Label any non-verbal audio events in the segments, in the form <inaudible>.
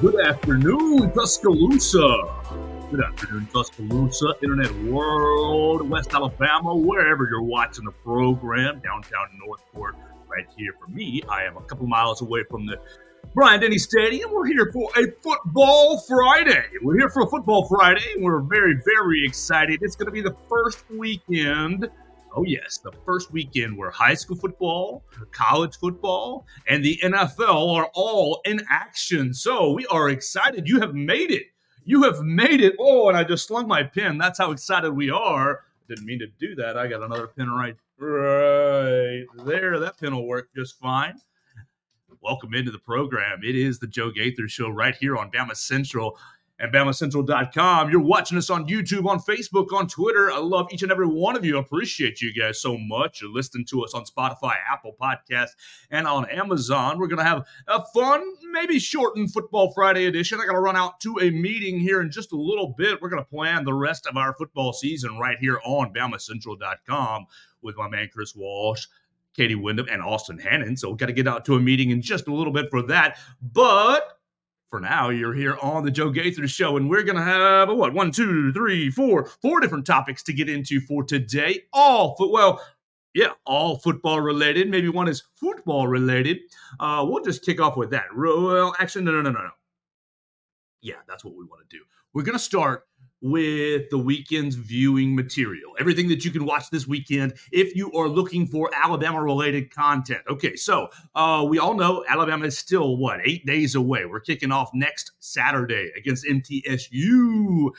Good afternoon, Tuscaloosa. Good afternoon, Tuscaloosa, Internet World, West Alabama, wherever you're watching the program, downtown Northport, right here for me. I am a couple miles away from the Bryant Denny Stadium. We're here for a football Friday. We're here for a football Friday, and we're very, very excited. It's going to be the first weekend Oh, yes, the first weekend where high school football, college football, and the NFL are all in action. So we are excited. You have made it. You have made it. Oh, and I just slung my pen. That's how excited we are. Didn't mean to do that. I got another pen right, right there. That pen will work just fine. Welcome into the program. It is the Joe Gaither Show right here on Bama Central and BamaCentral.com. You're watching us on YouTube, on Facebook, on Twitter. I love each and every one of you. I appreciate you guys so much. You're listening to us on Spotify, Apple Podcast, and on Amazon. We're going to have a fun, maybe shortened Football Friday edition. I got to run out to a meeting here in just a little bit. We're going to plan the rest of our football season right here on BamaCentral.com with my man Chris Walsh. Katie Windham and Austin Hannon. So, we've got to get out to a meeting in just a little bit for that. But for now, you're here on the Joe Gaither Show, and we're going to have a what? One, two, three, four, four different topics to get into for today. All foot, well, yeah, all football related. Maybe one is football related. Uh, we'll just kick off with that. Well, actually, no, no, no, no, no. Yeah, that's what we want to do. We're going to start with the weekend's viewing material. Everything that you can watch this weekend if you are looking for Alabama related content. Okay, so uh, we all know Alabama is still, what, eight days away. We're kicking off next Saturday against MTSU.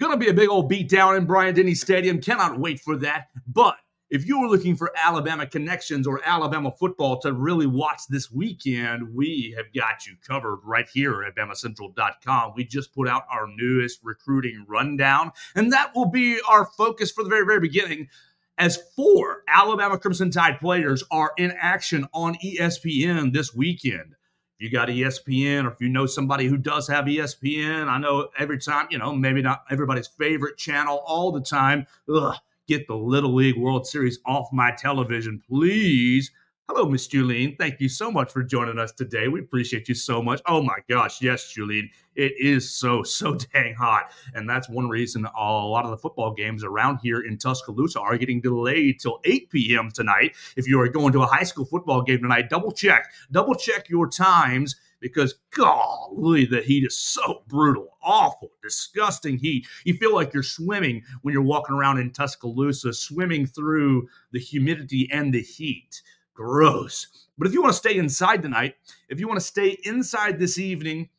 Gonna be a big old beat down in Bryant Denny Stadium. Cannot wait for that. But if you were looking for Alabama connections or Alabama football to really watch this weekend, we have got you covered right here at BamaCentral.com. We just put out our newest recruiting rundown, and that will be our focus for the very, very beginning. As four Alabama Crimson Tide players are in action on ESPN this weekend. If you got ESPN or if you know somebody who does have ESPN, I know every time, you know, maybe not everybody's favorite channel all the time. Ugh get the Little League World Series off my television, please. Hello, Miss Julene. Thank you so much for joining us today. We appreciate you so much. Oh my gosh, yes, Julene. It is so, <laughs> so dang hot. And that's one reason a lot of the football games around here in Tuscaloosa are getting delayed till 8 p.m. tonight. If you are going to a high school football game tonight, double check, double check your times because golly, the heat is so brutal, awful, disgusting heat. You feel like you're swimming when you're walking around in Tuscaloosa, swimming through the humidity and the heat. Gross. But if you want to stay inside tonight, if you want to stay inside this evening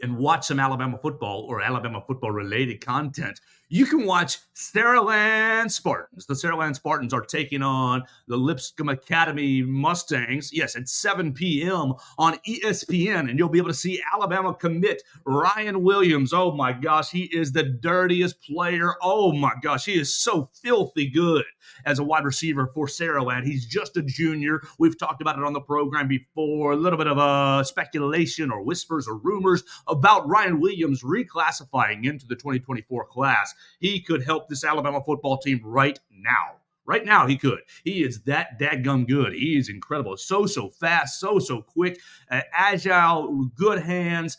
and watch some Alabama football or Alabama football related content, you can watch Saraland Spartans. The Saraland Spartans are taking on the Lipscomb Academy Mustangs. Yes, at 7 p.m. on ESPN, and you'll be able to see Alabama commit Ryan Williams. Oh my gosh, he is the dirtiest player. Oh my gosh, he is so filthy good as a wide receiver for Saraland. He's just a junior. We've talked about it on the program before. A little bit of a uh, speculation or whispers or rumors about Ryan Williams reclassifying into the 2024 class. He could help this Alabama football team right now. Right now, he could. He is that dadgum good. He is incredible. So, so fast, so, so quick, uh, agile, good hands.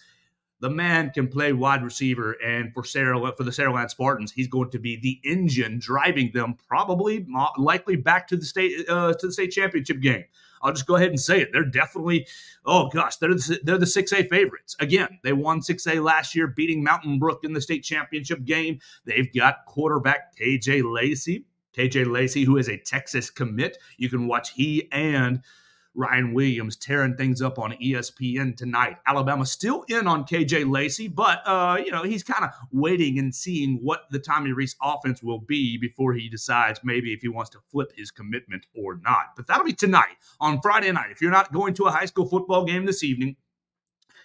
The man can play wide receiver, and for Sarah, for the Saraland Spartans, he's going to be the engine driving them, probably, likely back to the state uh, to the state championship game. I'll just go ahead and say it. They're definitely, oh gosh, they're the, they're the 6A favorites. Again, they won 6A last year, beating Mountain Brook in the state championship game. They've got quarterback KJ Lacey. KJ Lacey, who is a Texas commit. You can watch he and Ryan Williams tearing things up on ESPN tonight. Alabama still in on KJ Lacey, but uh, you know he's kind of waiting and seeing what the Tommy Rees offense will be before he decides maybe if he wants to flip his commitment or not. But that'll be tonight on Friday night. If you're not going to a high school football game this evening,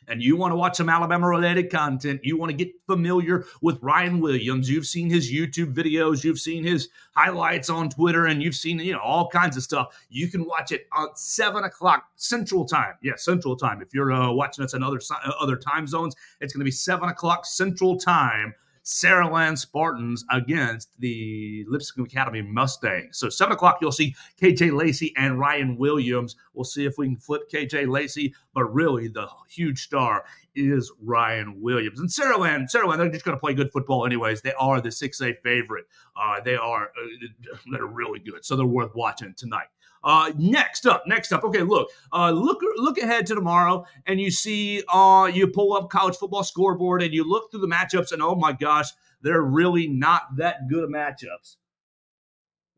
and you want to watch some Alabama related content, you want to get familiar with Ryan Williams, you've seen his YouTube videos, you've seen his highlights on Twitter, and you've seen, you know, all kinds of stuff. You can watch it at seven o'clock Central Time. Yeah, Central Time. If you're uh, watching us in other, uh, other time zones, it's going to be seven o'clock Central Time Saraland Spartans against the Lipscomb Academy Mustangs. So seven o'clock, you'll see KJ Lacey and Ryan Williams. We'll see if we can flip KJ Lacey, but really the huge star is Ryan Williams. And Saraland, Saraland, they're just going to play good football anyways. They are the 6A favorite. Uh, they are uh, they're really good, so they're worth watching tonight. Uh, next up, next up. Okay, look, uh, look, look ahead to tomorrow, and you see, uh, you pull up college football scoreboard, and you look through the matchups, and oh my gosh, they're really not that good of matchups.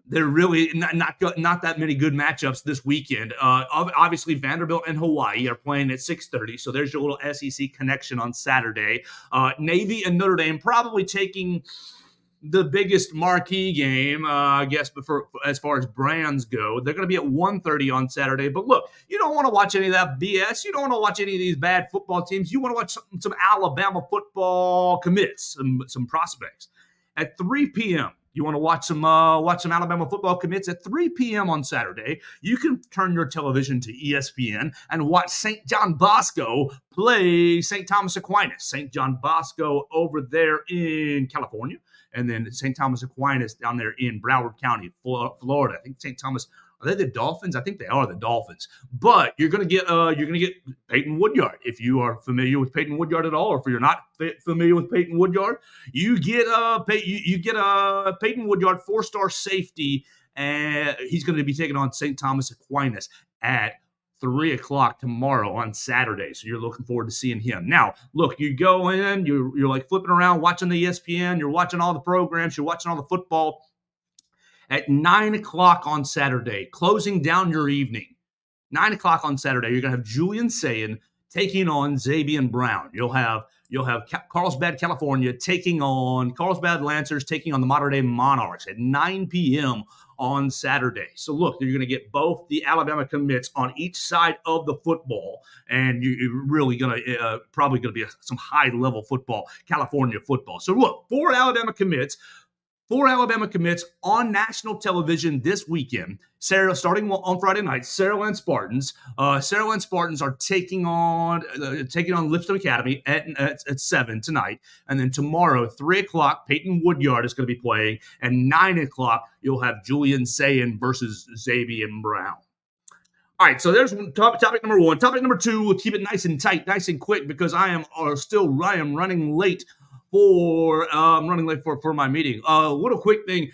They're really not not, not that many good matchups this weekend. Uh, obviously, Vanderbilt and Hawaii are playing at 6:30, so there's your little SEC connection on Saturday. Uh, Navy and Notre Dame probably taking the biggest marquee game, uh, I guess, for, as far as brands go. They're going to be at 1.30 on Saturday. But look, you don't want to watch any of that BS. You don't want to watch any of these bad football teams. You want to watch some, some Alabama football commits, some, some prospects. At 3 p.m., you want to watch some uh, watch some Alabama football commits at 3 p.m. on Saturday. You can turn your television to ESPN and watch St. John Bosco play St. Thomas Aquinas. St. John Bosco over there in California and then St. Thomas Aquinas down there in Broward County, Florida. I think St. Thomas are they the Dolphins? I think they are the Dolphins. But you're gonna get uh you're gonna get Peyton Woodyard if you are familiar with Peyton Woodyard at all, or if you're not familiar with Peyton Woodyard, you get uh you, you get uh Peyton Woodyard four star safety, and he's going to be taking on St. Thomas Aquinas at three o'clock tomorrow on Saturday. So you're looking forward to seeing him. Now, look, you go in, you're, you're like flipping around, watching the ESPN, you're watching all the programs, you're watching all the football. At nine o'clock on Saturday, closing down your evening, nine o'clock on Saturday, you're going to have Julian Sayin taking on Zabien Brown. You'll have you'll have Carlsbad, California taking on Carlsbad Lancers taking on the Mater Dei Monarchs at 9 p.m on Saturday. So look, you're going to get both the Alabama commits on each side of the football, and you're really going to uh, probably going to be a, some high level football, California football. So look, four Alabama commits Four Alabama commits on national television this weekend. Sarah, starting on Friday night, Saraland Spartans. Uh, Saraland Spartans are taking on uh, taking on Lipscomb Academy at, at, at, seven tonight, and then tomorrow, three o'clock, Peyton Woodyard is going to be playing, and nine o'clock you'll have Julian Sayin versus Zabien Brown. All right, so there's topic, topic number one. Topic number two, we'll keep it nice and tight, nice and quick, because I am uh, still I am running late for um, running late for, for my meeting. Uh, a quick thing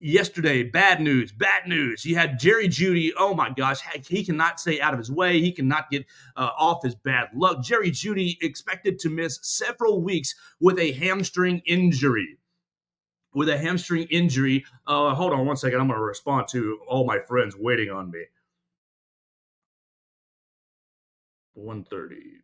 yesterday. Bad news, bad news. He had Jerry Jeudy. Oh my gosh, he cannot stay out of his way. He cannot get uh, off his bad luck. Jerry Jeudy expected to miss several weeks with a hamstring injury. With a hamstring injury. Uh, hold on one second. I'm going to respond to all my friends waiting on me. 130.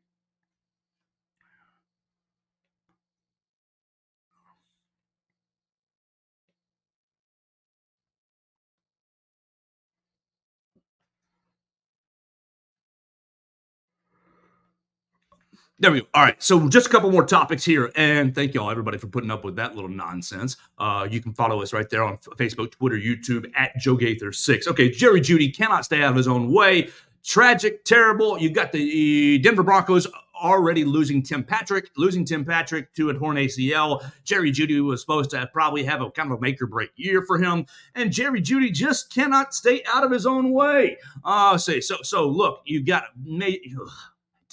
There we go. All right. So just a couple more topics here. And thank y'all, everybody, for putting up with that little nonsense. Uh, you can follow us right there on Facebook, Twitter, YouTube at Joe Gaither6. Okay. Jerry Jeudy cannot stay out of his own way. Tragic, terrible. You've got the Denver Broncos already losing Tim Patrick, losing Tim Patrick to a torn ACL. Jerry Jeudy was supposed to probably have a kind of a make or break year for him, and Jerry Jeudy just cannot stay out of his own way. Uh, say so. So look, you got.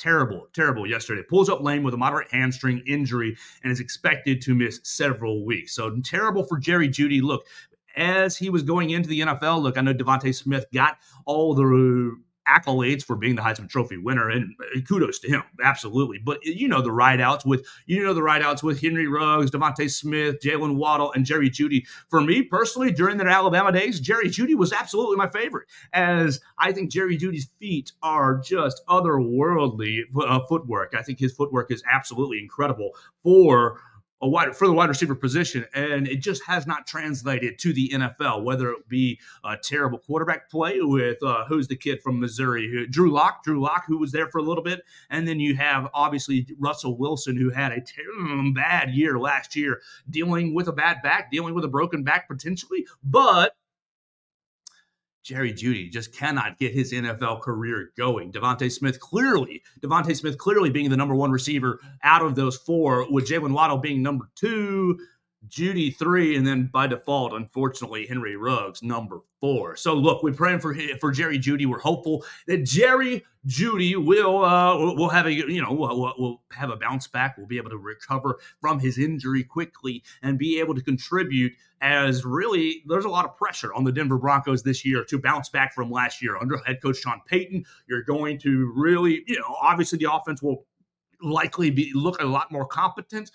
Terrible, terrible yesterday. Pulls up lame with a moderate hamstring injury and is expected to miss several weeks. So terrible for Jerry Jeudy. Look, as he was going into the NFL, look, I know DeVonta Smith got all the accolades for being the Heisman Trophy winner, and kudos to him, absolutely. But you know the rideouts with you know the rideouts with Henry Ruggs, DeVonta Smith, Jaylen Waddle, and Jerry Jeudy. For me personally, during their Alabama days, Jerry Jeudy was absolutely my favorite, as I think Jerry Jeudy's feet are just otherworldly uh, footwork. I think his footwork is absolutely incredible for a wide for the wide receiver position, and it just has not translated to the NFL. Whether it be a terrible quarterback play with uh, who's the kid from Missouri, Drew Lock, Drew Lock, who was there for a little bit, and then you have obviously Russell Wilson, who had a terrible bad year last year, dealing with a bad back, dealing with a broken back potentially, but Jerry Jeudy just cannot get his NFL career going. DeVonta Smith clearly, DeVonta Smith clearly being the number one receiver out of those four, with Jaylen Waddle being number two, Jeudy three, and then by default, unfortunately, Henry Ruggs number four. So look, we're praying for for Jerry Jeudy. We're hopeful that Jerry Jeudy will uh, will have a you know will, will have a bounce back. We'll be able to recover from his injury quickly and be able to contribute. As really, there's a lot of pressure on the Denver Broncos this year to bounce back from last year under head coach Sean Payton. You're going to really you know obviously the offense will likely be look a lot more competent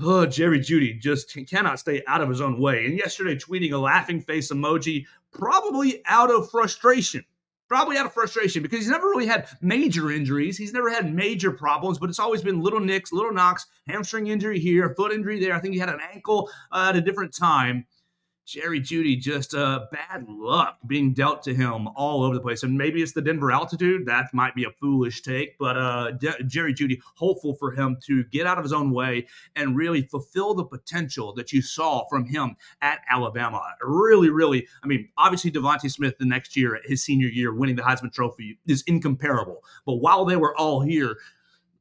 oh, Jerry Jeudy just cannot stay out of his own way. And yesterday, tweeting a laughing face emoji, probably out of frustration. Probably out of frustration because he's never really had major injuries. He's never had major problems, but it's always been little nicks, little knocks, hamstring injury here, foot injury there. I think he had an ankle uh, at a different time. Jerry Jeudy just uh, bad luck being dealt to him all over the place. And maybe it's the Denver altitude. That might be a foolish take, but uh, De- Jerry Jeudy, hopeful for him to get out of his own way and really fulfill the potential that you saw from him at Alabama. Really, really, I mean, obviously DeVonta Smith the next year, his senior year, winning the Heisman Trophy is incomparable. But while they were all here,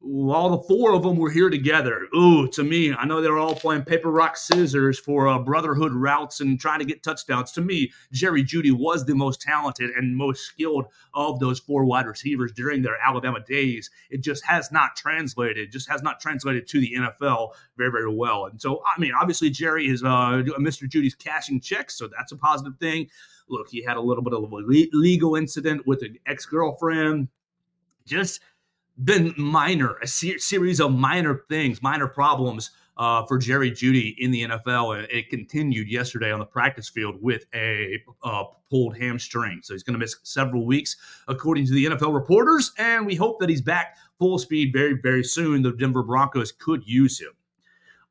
all the four of them were here together. Ooh, to me, I know they were all playing paper, rock, scissors for uh, brotherhood routes and trying to get touchdowns. To me, Jerry Jeudy was the most talented and most skilled of those four wide receivers during their Alabama days. It just has not translated, just has not translated to the NFL very, very well. And so, I mean, obviously, Jerry is uh, Mr. Jeudy's cashing checks, so that's a positive thing. Look, he had a little bit of a legal incident with an ex girlfriend. Just been minor, a ser- series of minor things, minor problems uh, for Jerry Jeudy in the NFL. And it continued yesterday on the practice field with a uh, pulled hamstring. So he's going to miss several weeks, according to the NFL reporters. And we hope that he's back full speed very, very soon. The Denver Broncos could use him.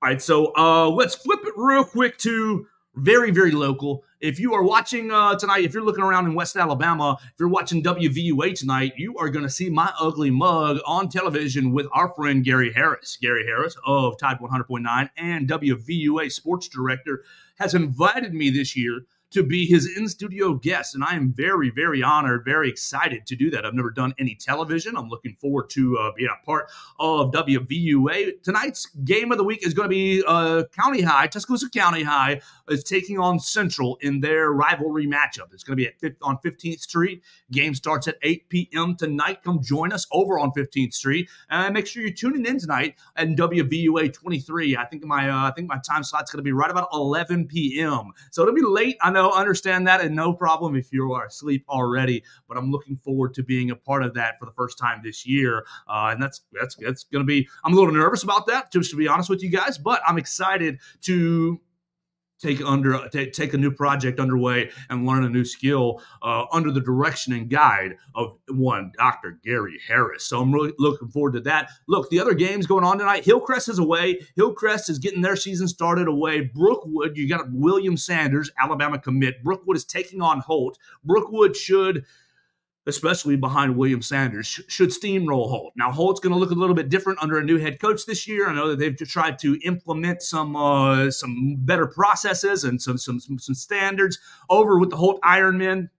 All right, so uh, let's flip it real quick to very, very local. If you are watching uh, tonight, if you're looking around in West Alabama, if you're watching WVUA tonight, you are going to see my ugly mug on television with our friend Gary Harris. Gary Harris of Tide 100.9 and WVUA sports director has invited me this year to be his in studio guest. And I am very, very honored, very excited to do that. I've never done any television. I'm looking forward to uh, being a part of WVUA. Tonight's game of the week is going to be uh, County High, Tuscaloosa County High is taking on Central in their rivalry matchup. It's going to be at on 15th Street. Game starts at 8 p.m. tonight. Come join us over on 15th Street, and make sure you're tuning in tonight at WVUA 23. I think my uh, I think my time slot's going to be right about 11 p.m. So it'll be late. I know, understand that, and no problem if you are asleep already. But I'm looking forward to being a part of that for the first time this year, uh, and that's that's that's going to be. I'm a little nervous about that, just to be honest with you guys, but I'm excited to take under take, take a new project underway and learn a new skill uh, under the direction and guide of one Dr. Gary Harris. So I'm really looking forward to that. Look, the other games going on tonight. Hillcrest is away. Hillcrest is getting their season started away. Brookwood, you got William Sanders, Alabama commit. Brookwood is taking on Holt. Brookwood should especially behind William Sanders, should steamroll Holt. Now, Holt's going to look a little bit different under a new head coach this year. I know that they've tried to implement some uh, some better processes and some, some some standards over with the Holt Ironmen,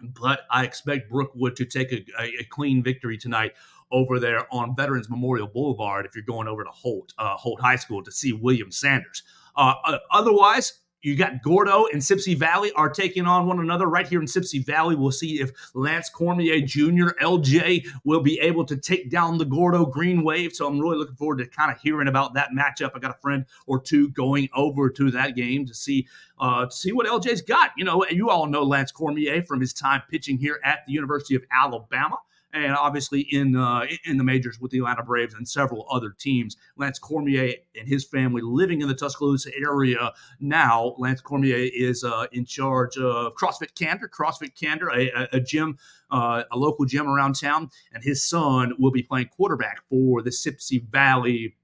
but I expect Brookwood to take a, a, a clean victory tonight over there on Veterans Memorial Boulevard if you're going over to Holt uh, Holt High School to see William Sanders. Uh, uh otherwise, you got Gordo and Sipsey Valley are taking on one another right here in Sipsey Valley. We'll see if Lance Cormier Jr., LJ, will be able to take down the Gordo Green Wave. So I'm really looking forward to kind of hearing about that matchup. I got a friend or two going over to that game to see uh, to see what LJ's got. You know, you all know Lance Cormier from his time pitching here at the University of Alabama and obviously in uh, in the majors with the Atlanta Braves and several other teams. Lance Cormier and his family living in the Tuscaloosa area now. Lance Cormier is uh, in charge of CrossFit Candor, CrossFit Candor, a, a gym. Uh, a local gym around town, and his son will be playing quarterback for the Sipsey Valley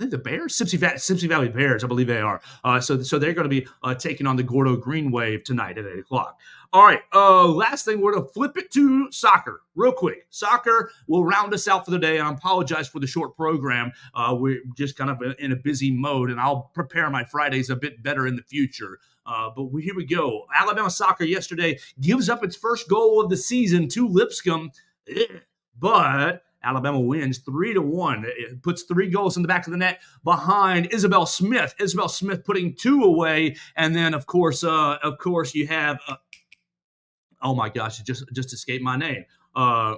I think the Bears, Sipsey Valley Bears, I believe they are. Uh, so, so they're going to be uh, taking on the Gordo Green Wave tonight at eight o'clock. All right. Uh, last thing, we're going to flip it to soccer real quick. Soccer will round us out for the day. I apologize for the short program. Uh, we're just kind of in a busy mode, and I'll prepare my Fridays a bit better in the future. Uh, but here we go. Alabama soccer yesterday gives up its first goal of the season to Lipscomb, but Alabama wins three to one. It puts three goals in the back of the net behind Isabel Smith. Isabel Smith putting two away, and then of course, uh, of course, you have. Uh, oh my gosh, it just just escaped my name. Uh,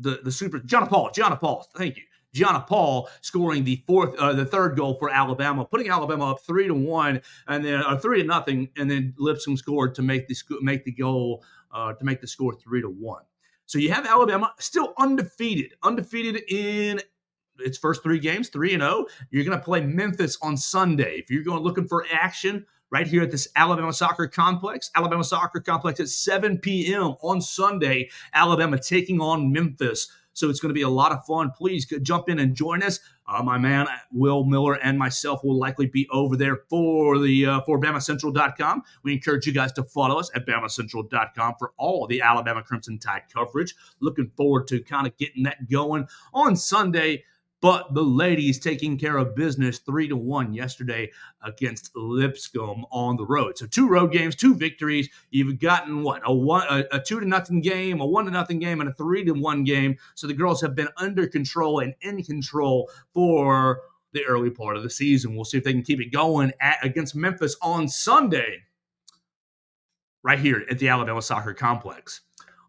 the the super Gianna Paul, Gianna Paul, thank you. Gianna Paul scoring the fourth, uh, the third goal for Alabama, putting Alabama up three to one, and then uh, three to nothing, and then Lipscomb scored to make the make the goal uh, to make the score three to one. So you have Alabama still undefeated, undefeated in its first three games, three and zero. Oh. You're going to play Memphis on Sunday. If you're going looking for action, right here at this Alabama Soccer Complex. Alabama Soccer Complex at 7 p.m. on Sunday. Alabama taking on Memphis. So it's going to be a lot of fun. Please jump in and join us. Uh, my man Will Miller and myself will likely be over there for the uh, for BamaCentral.com. We encourage you guys to follow us at BamaCentral.com for all the Alabama Crimson Tide coverage. Looking forward to kind of getting that going on Sunday. But the ladies taking care of business three to one yesterday against Lipscomb on the road. So two road games, two victories. You've gotten what a one, a, a two to nothing game, a one to nothing game, and a three to one game. So the girls have been under control and in control for the early part of the season. We'll see if they can keep it going at, against Memphis on Sunday, right here at the Alabama Soccer Complex.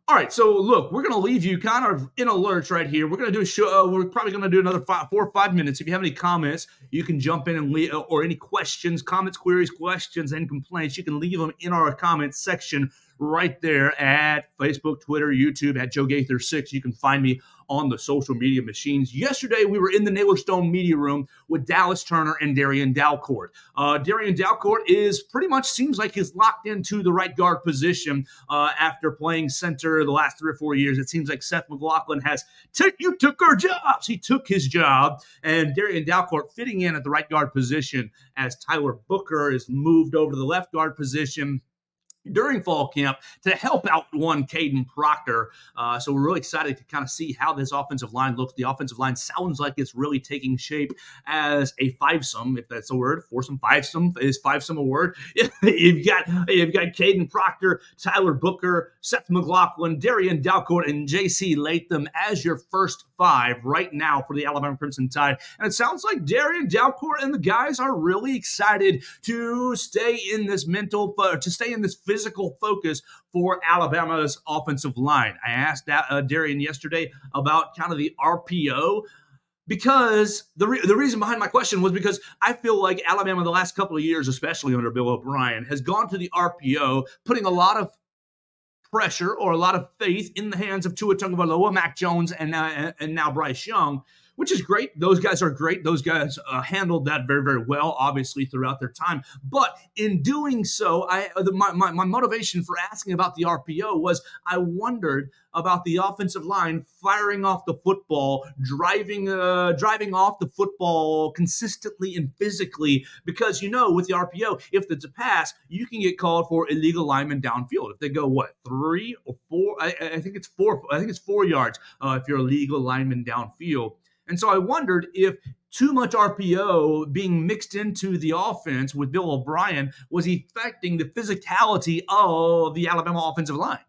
All right, so look, we're going to leave you kind of in alerts right here. We're going to do a show. Uh, we're probably going to do another five, four or five minutes. If you have any comments, you can jump in and leave, or any questions, comments, queries, questions, and complaints. You can leave them in our comments section right there at Facebook, Twitter, YouTube at Joe Gaither six. You can find me on the social media machines. Yesterday, we were in the Naylor Stone media room with Dallas Turner and Darian Dalcourt. Uh, Darian Dalcourt is pretty much seems like he's locked into the right guard position uh, after playing center the last three or four years. It seems like Seth McLaughlin has took you took our jobs. He took his job, and Darian Dalcourt fitting in at the right guard position as Tyler Booker is moved over to the left guard position during fall camp to help out one Kadyn Proctor. Uh, so we're really excited to kind of see how this offensive line looks. The offensive line sounds like it's really taking shape as a fivesome, if that's a word. Foursome, fivesome is fivesome a word. <laughs> you've got you've got Kadyn Proctor, Tyler Booker, Seth McLaughlin, Darian Dalcourt, and J.C. Latham as your first five right now for the Alabama Crimson Tide. And it sounds like Darian Dalcourt and the guys are really excited to stay in this mental, uh, to stay in this physical focus for Alabama's offensive line. I asked uh, Darian yesterday about kind of the RPO because the re- the reason behind my question was because I feel like Alabama the last couple of years, especially under Bill O'Brien, has gone to the RPO, putting a lot of pressure or a lot of faith in the hands of Tua Tagovailoa, Mac Jones, and uh, and now Bryce Young which is great. Those guys are great. Those guys uh, handled that very, very well, obviously, throughout their time. But in doing so, I uh, the, my, my, my motivation for asking about the RPO was I wondered about the offensive line firing off the football, driving uh, driving off the football consistently and physically, because you know with the RPO, if it's a pass, you can get called for illegal lineman downfield. If they go what three or four, I, I think it's four. I think it's four yards uh, if you're a legal lineman downfield. And so I wondered if too much RPO being mixed into the offense with Bill O'Brien was affecting the physicality of the Alabama offensive line.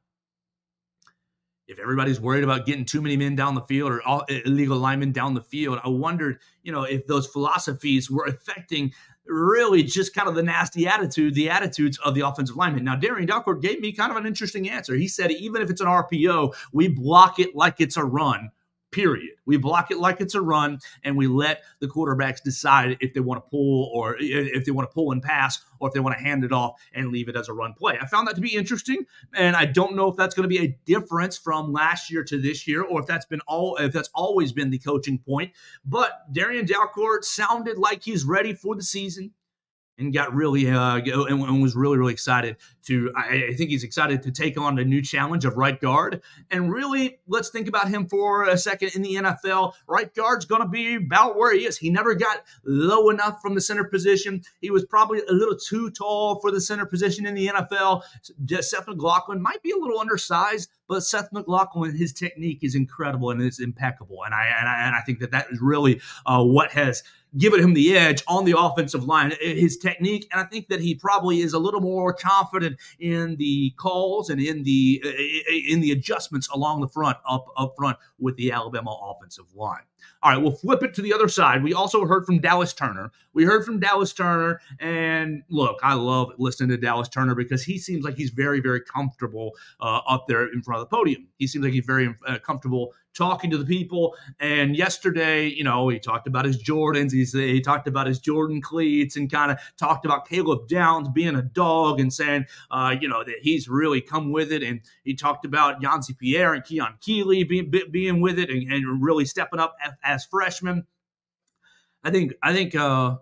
If everybody's worried about getting too many men down the field or uh, illegal linemen down the field, I wondered, you know, if those philosophies were affecting really just kind of the nasty attitude, the attitudes of the offensive lineman. Now, Darian Dalcourt gave me kind of an interesting answer. He said, even if it's an RPO, we block it like it's a run period. We block it like it's a run, and we let the quarterbacks decide if they want to pull or if they want to pull and pass, or if they want to hand it off and leave it as a run play. I found that to be interesting, and I don't know if that's going to be a difference from last year to this year, or if that's been all if that's always been the coaching point. But Darian Dalcourt sounded like he's ready for the season. And got really uh, and, and, was really really excited to. I, I, think he's excited to take on a new challenge of right guard. And really, let's think about him for a second in the NFL. Right guard's going to be about where he is. He never got low enough from the center position. He was probably a little too tall for the center position in the NFL. Seth McLaughlin might be a little undersized, but Seth McLaughlin, his technique is incredible and it's impeccable. And I and I, and I think that that is really uh, what has given him the edge on the offensive line, his technique. And I think that he probably is a little more confident in the calls and in the in the adjustments along the front, up up front with the Alabama offensive line. All right, we'll flip it to the other side. We also heard from Dallas Turner. We heard from Dallas Turner, and look, I love listening to Dallas Turner because he seems like he's very, very comfortable uh, up there in front of the podium. He seems like he's very uh, comfortable talking to the people. And yesterday, you know, he talked about his Jordans. He's, he talked about his Jordan cleats and kind of talked about Caleb Downs being a dog and saying, uh, you know, that he's really come with it. And he talked about Yhonzae Pierre and Keon Keeley being being with it and, and really stepping up as, as freshmen. I think I think uh,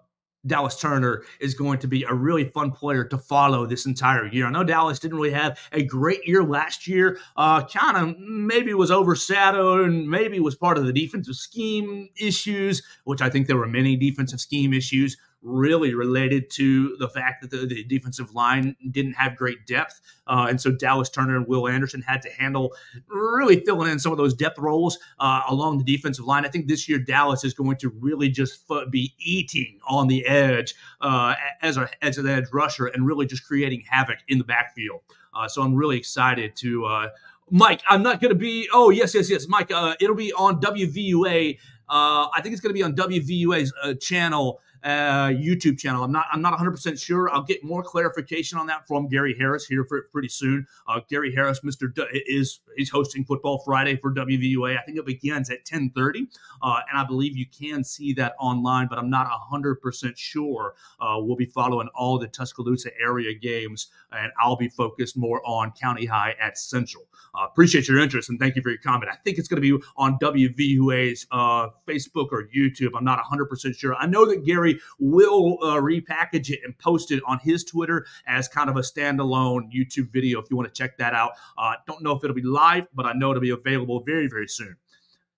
Dallas Turner is going to be a really fun player to follow this entire year. I know Dallas didn't really have a great year last year. Uh, kind of maybe was overshadowed and maybe was part of the defensive scheme issues, which I think there were many defensive scheme issues really related to the fact that the, the defensive line didn't have great depth. Uh, and so Dallas Turner and Will Anderson had to handle really filling in some of those depth roles uh, along the defensive line. I think this year Dallas is going to really just be eating on the edge uh, as, a, as an edge rusher and really just creating havoc in the backfield. Uh, so I'm really excited to. Uh, Mike, I'm not going to be. Oh, yes, yes, yes. Mike, uh, it'll be on WVUA. I think it's going to be on WVUA's channel uh, YouTube channel. I'm not I'm not 100 percent sure. I'll get more clarification on that from Gary Harris here for, pretty soon. Uh, Gary Harris, Mr. D- is he's hosting Football Friday for WVUA. I think it begins at 10:30, uh, and I believe you can see that online, but I'm not 100 percent sure. Uh, we'll be following all the Tuscaloosa area games, and I'll be focused more on County High at Central. Uh, appreciate your interest and thank you for your comment. I think it's going to be on WVUA's uh, Facebook or YouTube. I'm not 100 percent sure. I know that Gary will uh, repackage it and post it on his Twitter as kind of a standalone YouTube video if you want to check that out. Uh, don't know if it'll be live, but I know it'll be available very, very soon.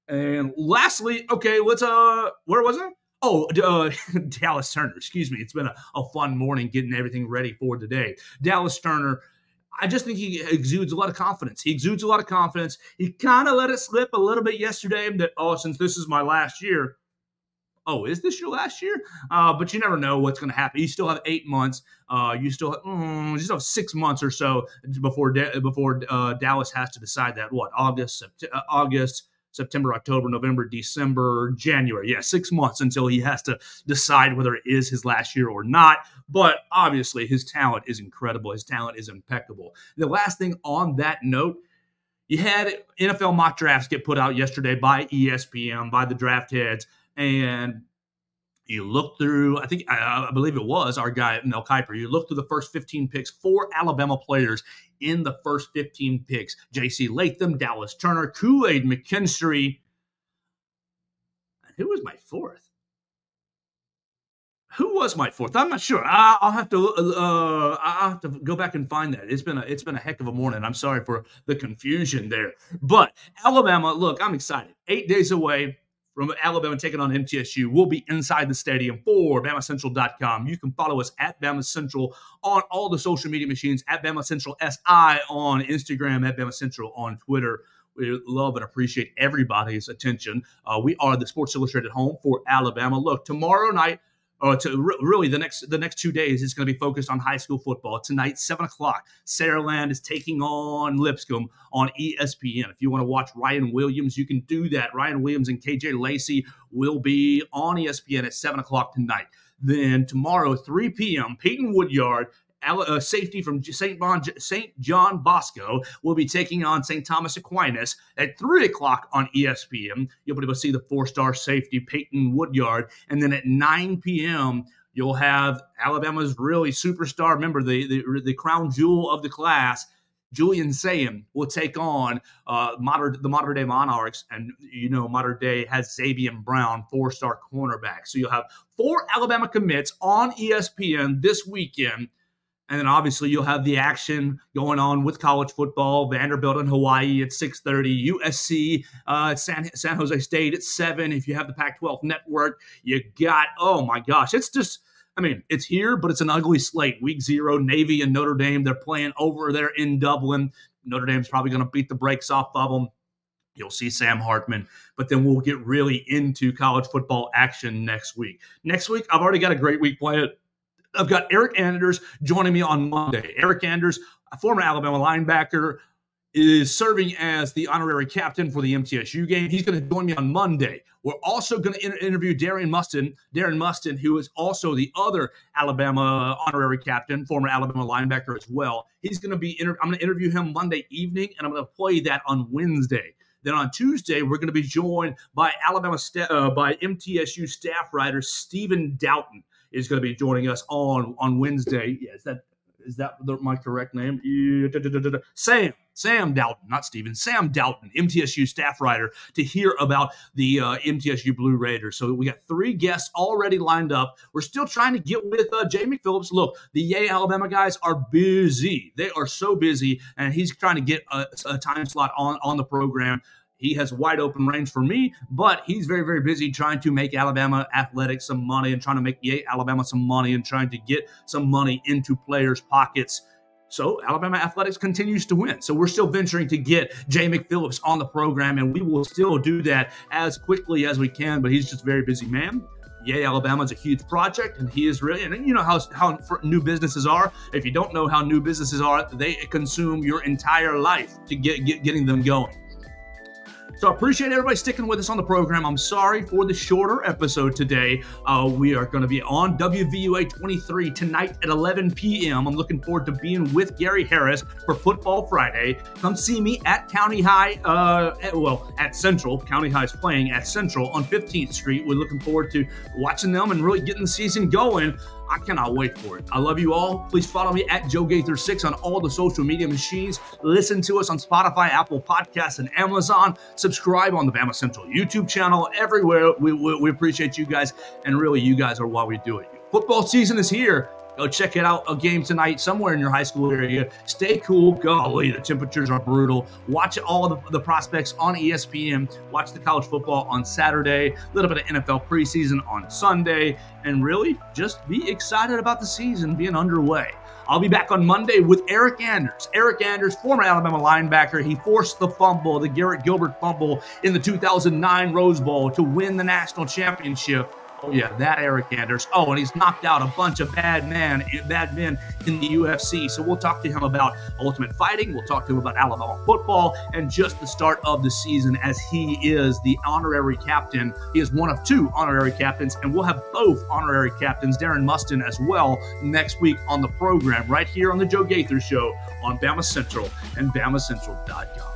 And lastly, okay, let's uh, where was I? Oh, <laughs> uh, Dallas Turner. Excuse me. It's been a, a fun morning getting everything ready for today. Dallas Turner. I just think he exudes a lot of confidence. He exudes a lot of confidence. He kind of let it slip a little bit yesterday that, oh, since this is my last year, oh, is this your last year? Uh, but you never know what's going to happen. You still have eight months. Uh, you still have, mm, you still have six months or so before before uh, Dallas has to decide that. What August, Sept- uh, August, September, October, November, December, January. Yeah, six months until he has to decide whether it is his last year or not. But obviously, his talent is incredible. His talent is impeccable. The last thing on that note you had NFL mock drafts get put out yesterday by ESPN, by the draft heads and you look through, I think, I, I, believe it was our guy, Mel Kiper. You look through the first 15 picks, four Alabama players in the first 15 picks J.C. Latham, Dallas Turner, Kool Aid McKinstry. Who was my fourth? Who was my fourth? I'm not sure. I, will have to. Uh, I'll have to go back and find that. It's been a. It's been a heck of a morning. I'm sorry for the confusion there. But Alabama, look, I'm excited. Eight days away from Alabama taking on MTSU. We'll be inside the stadium for BamaCentral.com. You can follow us at Bama Central on all the social media machines, at Bama Central SI on Instagram, at Bama Central on Twitter. We love and appreciate everybody's attention. Uh, we are the Sports Illustrated home for Alabama. Look, tomorrow night, uh, to re- really the next the next two days is going to be focused on high school football. Tonight, seven o'clock, Saraland is taking on Lipscomb on ESPN. If you want to watch Ryan Williams, you can do that. Ryan Williams and KJ Lacey will be on ESPN at seven o'clock tonight. Then tomorrow, 3 p.m., Peyton Woodyard uh, safety from St. Bon, St. John Bosco will be taking on St. Thomas Aquinas at 3 o'clock on ESPN. You'll be able to see the four star safety, Peyton Woodyard. And then at 9 p.m., you'll have Alabama's really superstar, remember, the, the, the crown jewel of the class, Julian Sayin will take on uh, modern, the Mater Dei Monarchs, and you know Mater Dei has Zavian Brown, four-star cornerback. So you'll have four Alabama commits on ESPN this weekend. And then obviously you'll have the action going on with college football, Vanderbilt and Hawaii at 6:30, USC uh, San, San Jose State at 7. If you have the Pac-12 network, you got, oh my gosh, it's just – I mean, it's here, but it's an ugly slate. Week zero, Navy and Notre Dame, they're playing over there in Dublin. Notre Dame's probably going to beat the brakes off of them. You'll see Sam Hartman, but then we'll get really into college football action next week. Next week, I've already got a great week planned. I've got Eryk Anders joining me on Monday. Eryk Anders, a former Alabama linebacker, is serving as the honorary captain for the MTSU game. He's going to join me on Monday. We're also going to inter- interview Darren Mustin, Darren Mustin, who is also the other Alabama honorary captain, former Alabama linebacker as well. He's going to be. Inter- I'm going to interview him Monday evening, and I'm going to play that on Wednesday. Then on Tuesday, we're going to be joined by Alabama sta- uh, by MTSU staff writer Stephen Doughton is going to be joining us on on Wednesday. Yeah, is that is that the, my correct name? Sam, Sam Doughton, not Steven, Sam Doughton, MTSU staff writer, to hear about the uh, MTSU Blue Raiders. So we got three guests already lined up. We're still trying to get with uh, Jamie Phillips. Look, the Yay Alabama guys are busy. They are so busy, and he's trying to get a, a time slot on, on the program. He has wide open range for me, but he's very, very busy trying to make Alabama athletics some money and trying to make Alabama some money and trying to get some money into players' pockets. So Alabama athletics continues to win. So we're still venturing to get Jay McPhillips on the program, and we will still do that as quickly as we can. But he's just a very busy man. Yay, Alabama is a huge project, and he is really, and you know how, how new businesses are. If you don't know how new businesses are, they consume your entire life to get, get getting them going. So I appreciate everybody sticking with us on the program. I'm sorry for the shorter episode today. Uh, we are going to be on WVUA 23 tonight at 11 p.m. I'm looking forward to being with Gary Harris for Football Friday. Come see me at County High, uh, at, well, at Central. County High is playing at Central on 15th Street. We're looking forward to watching them and really getting the season going. I cannot wait for it. I love you all. Please follow me at Joe Gaither6 on all the social media machines. Listen to us on Spotify, Apple Podcasts, and Amazon. Subscribe on the Bama Central YouTube channel. Everywhere. We, we, we appreciate you guys, and really, you guys are why we do it. Football season is here. Go check it out a game tonight somewhere in your high school area. Stay cool. Golly, oh, the temperatures are brutal. Watch all the, the prospects on ESPN. Watch the college football on Saturday. A little bit of NFL preseason on Sunday. And really, just be excited about the season being underway. I'll be back on Monday with Eryk Anders. Eryk Anders, former Alabama linebacker, he forced the fumble, the Garrett Gilbert fumble in the 2009 Rose Bowl to win the national championship. Oh yeah, that Eryk Anders. Oh, and he's knocked out a bunch of bad men, bad men in the UFC. So we'll talk to him about Ultimate Fighting. We'll talk to him about Alabama football and just the start of the season as he is the honorary captain. He is one of two honorary captains, and we'll have both honorary captains, Darren Mustin as well, next week on the program right here on the Joe Gaither Show on Bama Central and BamaCentral.com.